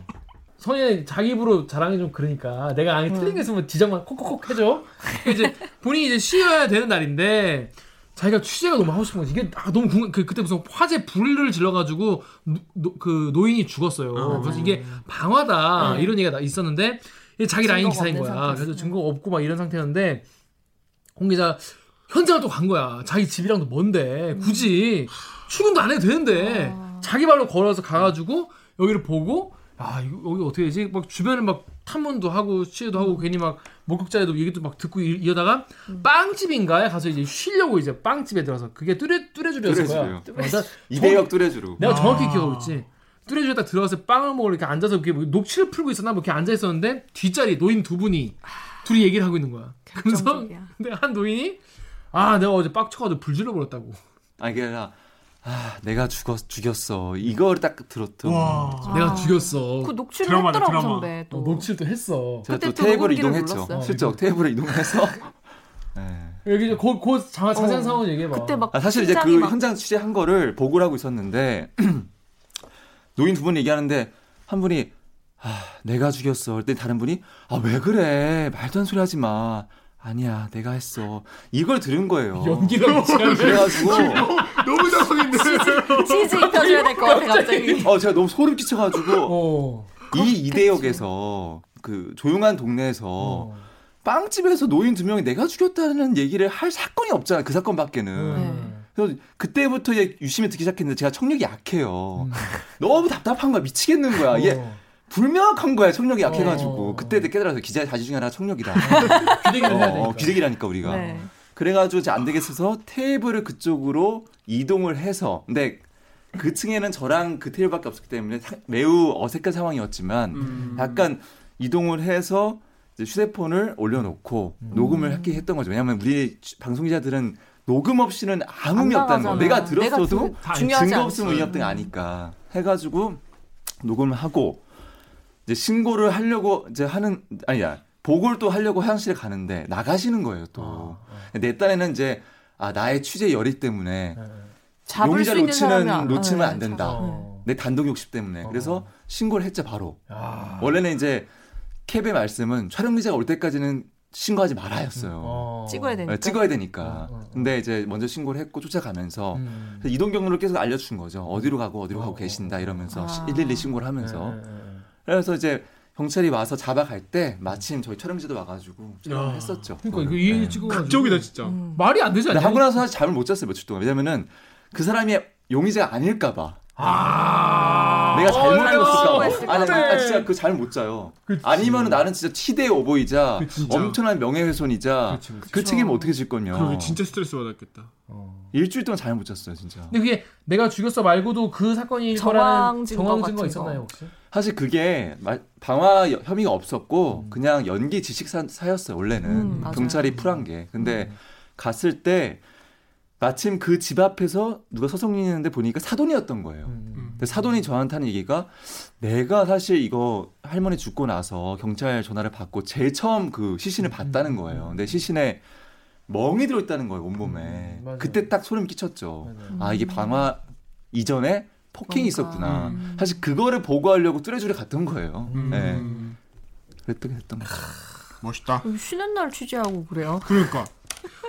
성현이 자기 입으로 자랑이 좀 그러니까 내가 안에 틀린 게 있으면 지적만 콕콕콕 해줘. 이제 본인이 이제 쉬어야 되는 날인데 자기가 취재가 너무 하고 싶은 거지. 이게 아, 너무 궁금, 그, 그때 무슨 화재 불을 질러가지고 노, 노- 그 노인이 죽었어요. 그래서 이게 방화다 네. 이런 얘기가 나- 있었는데 이게 자기 라인 기사인 거야. 상태였어요. 그래서 증거가 없고 막 이런 상태였는데 홍 기자 현장을 또 간 거야. 자기 집이랑도 먼데 굳이 출근도 안 해도 되는데 아. 자기 발로 걸어서 가가지고 여기를 보고 아 이거 여기 어떻게 되지? 막 주변을 막 탐문도 하고 취재도 하고 괜히 막 목격자에도 얘기도 막 듣고 이- 이러다가 빵집인가에 가서 이제 쉬려고 이제 빵집에 들어서 그게 뚜레 뚜레줄이었을 거야. 어, 나 이대역 뚜레주로. 내가 아. 정확히 기억하고 있지. 뚜레줄에 딱 들어가서 빵을 먹으러 이렇게 앉아서 이렇게 뭐 녹취를 풀고 있었나 뭐 이렇게 앉아 있었는데 뒷자리 노인 두 분이 둘이 얘기를 하고 있는 거야. 그래서. 근데 한 노인이 아 내가 어제 빡쳐가지고 불 질러 버렸다고. 아니 그게 아니라 아 내가 죽었 죽였어. 이걸 딱 들었던. 와. 아. 내가 죽였어. 그 녹취를 드라마다, 했더라고 드라마. 선배 또. 어, 녹취를 또 했어. 제가 그때 또또 테이블을 이동했죠. 눌렀어요. 실적 테이블을 이동해서. 네. 여기 이제 그, 그 자, 자세한 어. 상황을 얘기해봐. 그때 막 아, 사실 이제 그 막- 현장 취재한 거를 보고를 하고 있었는데 노인 두 분이 얘기하는데 한 분이 아 내가 죽였어. 그때 다른 분이 아 왜 그래 말도 안 소리 하지 마. 아니야 내가 했어. 이걸 들은 거예요. 연기를. 그래가지고 너무 당황했네. 치즈 입혀줘야 될 것 같아 갑자기. 어 제가 너무 소름 끼쳐가지고 어. 이 이대역에서 그 조용한 동네에서 어. 빵집에서 노인 두 명이 내가 죽였다는 얘기를 할 사건이 없잖아 그 사건밖에는. 음. 그래서 그때부터 이제 유심히 듣기 시작했는데 제가 청력이 약해요. 음. 너무 답답한 거야 미치겠는 거야. 이게 어. 불명확한 거야 청력이 약해가지고 어. 그때 깨달아서 기자의 자질 중에 하나 청력이다. 귀대기를 해야 되니까. 어, 귀재기라니까 우리가. 네. 그래가지고 이제 안 되겠어서 테이블을 그쪽으로 이동을 해서 근데 그 층에는 저랑 그 테이블밖에 없었기 때문에 사- 매우 어색한 상황이었지만 음. 약간 이동을 해서 이제 휴대폰을 올려놓고 음. 녹음을 하게 했던 거죠. 왜냐하면 우리 방송 기자들은 녹음 없이는 아무 의미 안 없다는 거. 내가 들었어도 내가 들- 증거. 없으면 의미 거 아니까 해가지고 녹음을 하고 이제 신고를 하려고 이제 하는 아니야 보고를 또 하려고 화장실에 가는데 나가시는 거예요 또. 내 딴에는 이제 아 나의 취재 열의 때문에 네. 있는 사람이 놓치는 안- 놓치면 네, 안 된다. 어. 내 단독 욕심 때문에. 그래서 신고를 했죠 바로. 야. 원래는 이제 캡의 말씀은 촬영 기자가 올 때까지는 신고하지 말아였어요. 어. 찍어야 되니까. 네, 찍어야 되니까. 어, 어, 어. 근데 이제 먼저 신고를 했고 쫓아가면서 음. 이동 경로를 계속 알려준 거죠. 어디로 가고 어디로 가고 어, 계신다 이러면서 아. 112 신고를 하면서. 네, 네, 네. 그래서 이제 경찰이 와서 잡아갈 때 마침 저희 촬영 기자도 와가지고 촬영을 야. 했었죠. 그러니까. 이 네. 찍어 극적이다 진짜. 음. 말이 안 되지 않냐? 하고 나서 사실 잠을 못 잤어요 며칠 동안. 왜냐면은 그 사람이 용의자가 아닐까봐. 아. 내가 잘못 봐. 아, 진짜 그 잘 못 자요. 그치. 아니면은 나는 진짜 치대 오보이자 진짜. 엄청난 명예훼손이자 그치, 그치. 그 책임을 어떻게 질 거냐. 그러게 진짜 스트레스 받았겠다. 어. 일주일 동안 잘 못 잤어요, 진짜. 근데 그게 내가 죽였어 말고도 그 사건이 거라는 증거 정황 증거 거. 있었나요 혹시? 사실 그게 마- 방화 여- 혐의가 없었고 음. 그냥 연기 지식사였어요, 원래는. 음. 경찰이 풀한 게. 근데 음. 갔을 때 마침 그 집 앞에서 누가 서성이는데 보니까 사돈이었던 거예요. 음. 근데 사돈이 저한테 하는 얘기가 내가 사실 이거 할머니 죽고 나서 경찰 전화를 받고 제일 처음 그 시신을 봤다는 거예요. 근데 시신에 멍이 들어있다는 거예요 온몸에. 음. 그때 딱 소름 끼쳤죠. 아 이게 방화 이전에 폭행이 그러니까. 있었구나. 음. 사실 그거를 보고하려고 뚜레줄에 갔던 거예요. 음. 네, 그랬던 했던 거. 멋있다. 음, 쉬는 날 취재하고 그래요. 그러니까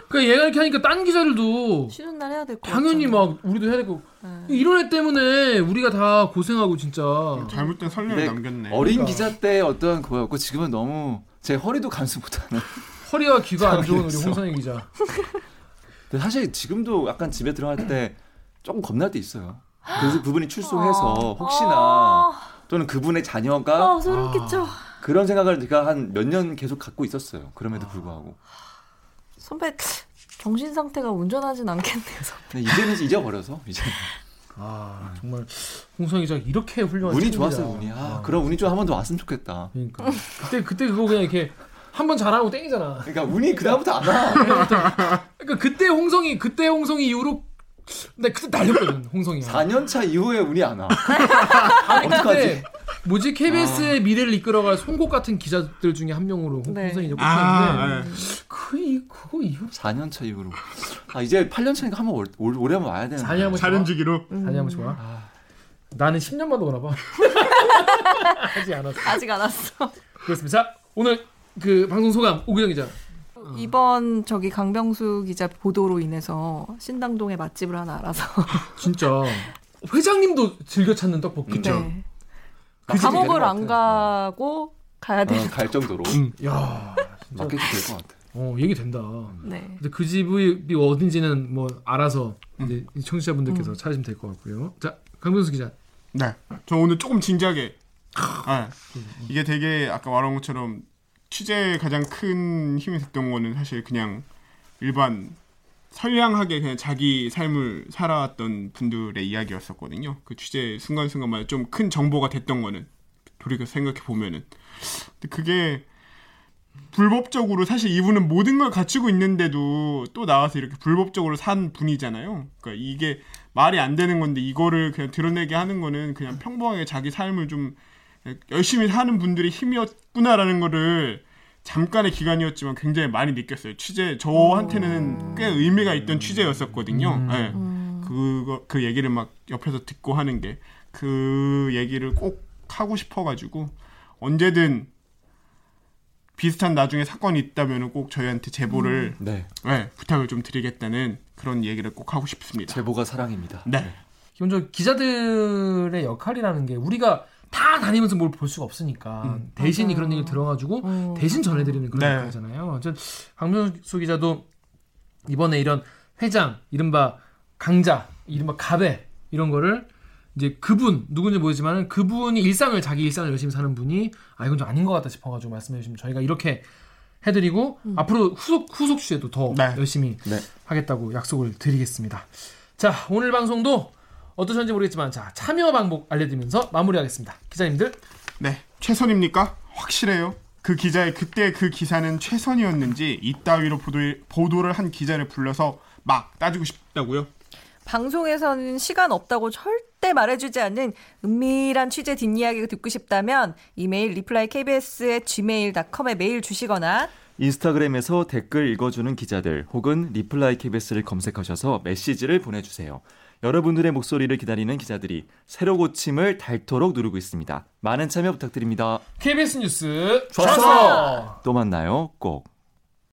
그 얘가 이렇게 하니까 딴 기자들도 쉬는 날 해야 될 거. 당연히 막 우리도 해야 되고 이런 애 때문에 우리가 다 고생하고 진짜 잘못된 선례를 남겼네. 어린 그러니까. 기자 때 어떤 그거였고 지금은 너무 제 허리도 감수 못하는. 허리와 귀가 안 좋은 우리. 홍선희 기자. 근데 사실 지금도 약간 집에 들어갈 때 조금 겁날 때 있어요. 그래서 그분이 출소해서 혹시나 아, 또는 그분의 자녀가 아, 소름 끼쳐. 그런 생각을 제가 한 몇 년 계속 갖고 있었어요. 그럼에도 불구하고. 선배 정신 상태가 운전하진 않겠네요. 선배. 근데 이제는 잊어버려서 이제 아 정말 홍성희 기자 이렇게 훌륭한 운이 친구다. 좋았어요 운이. 아, 아, 그런 운이 좀 한 번 더 왔으면 좋겠다. 그러니까 그때 그때 그거 그냥 이렇게 한 번 잘하고 땡이잖아. 그러니까 운이 그 다음부터 안 와. 그러니까 그때 홍성이 그때 홍성이 이후로 근데 그때 날렸거든 홍성이가. 4년 차 이후에 운이 안 와. 어떡하지? 뭐지 KBS의 미래를 이끌어갈 송곳 같은 기자들 중에 한 명으로 홍- 네. 홍성이 이제 아, 꼽혔는데 네. 그 이- 그거 이후 4년 차 이후로. 아 이제 8년 차니까 한번 올, 올, 올해 한번 와야 되는데. 4년 한번 자연주기로. 음. 다시 한번 좋아. 아, 나는 10년만 더 오나 봐. 하지 않았어. 아직 안 왔어. 그렇습니다. 자 오늘 그 방송 소감 오규정 기자. 이번 저기 강병수 기자 보도로 인해서 신당동에 맛집을 하나 알아서 진짜 회장님도 즐겨 찾는 떡볶이. 네. 그 집이 감옥을 것 안. 가고 가야 되는. 어, 갈 정도로 음, 야, 마케팅 될것 같아. 어 얘기 된다. 네. 근데 그 집이 어딘지는 뭐 알아서 이제 청취자분들께서 찾으시면 될 것 같고요. 자 강병수 기자. 네. 저 오늘 조금 진지하게. 네. 이게 되게 아까 말한 것처럼 취재에 가장 큰 힘이 됐던 거는 사실 그냥 일반 선량하게 그냥 자기 삶을 살아왔던 분들의 이야기였었거든요. 그 취재 순간순간마다 좀 큰 정보가 됐던 거는 돌이켜 생각해 보면은. 근데 그게 불법적으로 사실 이분은 모든 걸 갖추고 있는데도 또 나와서 이렇게 불법적으로 산 분이잖아요. 그러니까 이게 말이 안 되는 건데 이거를 그냥 드러내게 하는 거는 그냥 평범하게 자기 삶을 좀 열심히 사는 분들의 힘이었구나라는 거를 잠깐의 기간이었지만 굉장히 많이 느꼈어요. 취재 저한테는 꽤 의미가 있던 취재였었거든요. 네. 그거 그 얘기를 막 옆에서 듣고 하는 게 그 얘기를 꼭 하고 싶어가지고 언제든 비슷한 나중에 사건이 있다면 꼭 저희한테 제보를 네. 네, 부탁을 좀 드리겠다는 그런 얘기를 꼭 하고 싶습니다. 제보가 사랑입니다. 네. 기본적으로 기자들의 역할이라는 게 우리가 다 다니면서 뭘 볼 수가 없으니까 대신이 그런 얘기를 들어가지고 음. 대신 전해드리는 그런 네. 역할이잖아요. 전 강명수 기자도 이번에 이런 회장, 이른바 강자, 이른바 가배 이런 거를 이제 그분 누군지 모르지만 그분이 일상을 자기 일상을 열심히 사는 분이 아 이건 좀 아닌 것 같다 싶어가지고 말씀해 주시면 저희가 이렇게 해드리고 앞으로 후속 후속 취재도 더 네. 열심히 네. 하겠다고 약속을 드리겠습니다. 자 오늘 방송도 어떠셨는지 모르겠지만 자 참여 방법 알려드리면서 마무리하겠습니다. 기자님들 네. 최선입니까? 확실해요. 그 기자의 그때 그 기사는 최선이었는지 이따위로 보도, 보도 를 한 기자를 불러서 막 따지고 싶다고요? 방송에서는 시간 없다고 절대 말해주지 않는 은밀한 취재 뒷이야기가 듣고 싶다면 이메일 reply kbs의 gmail.com에 메일 주시거나 인스타그램에서 댓글 읽어주는 기자들 혹은 reply KBS를 검색하셔서 메시지를 보내주세요. 여러분들의 목소리를 기다리는 기자들이 새로 고침을 닳도록 누르고 있습니다. 많은 참여 부탁드립니다. KBS 뉴스 좋았어! 또 만나요. 꼭.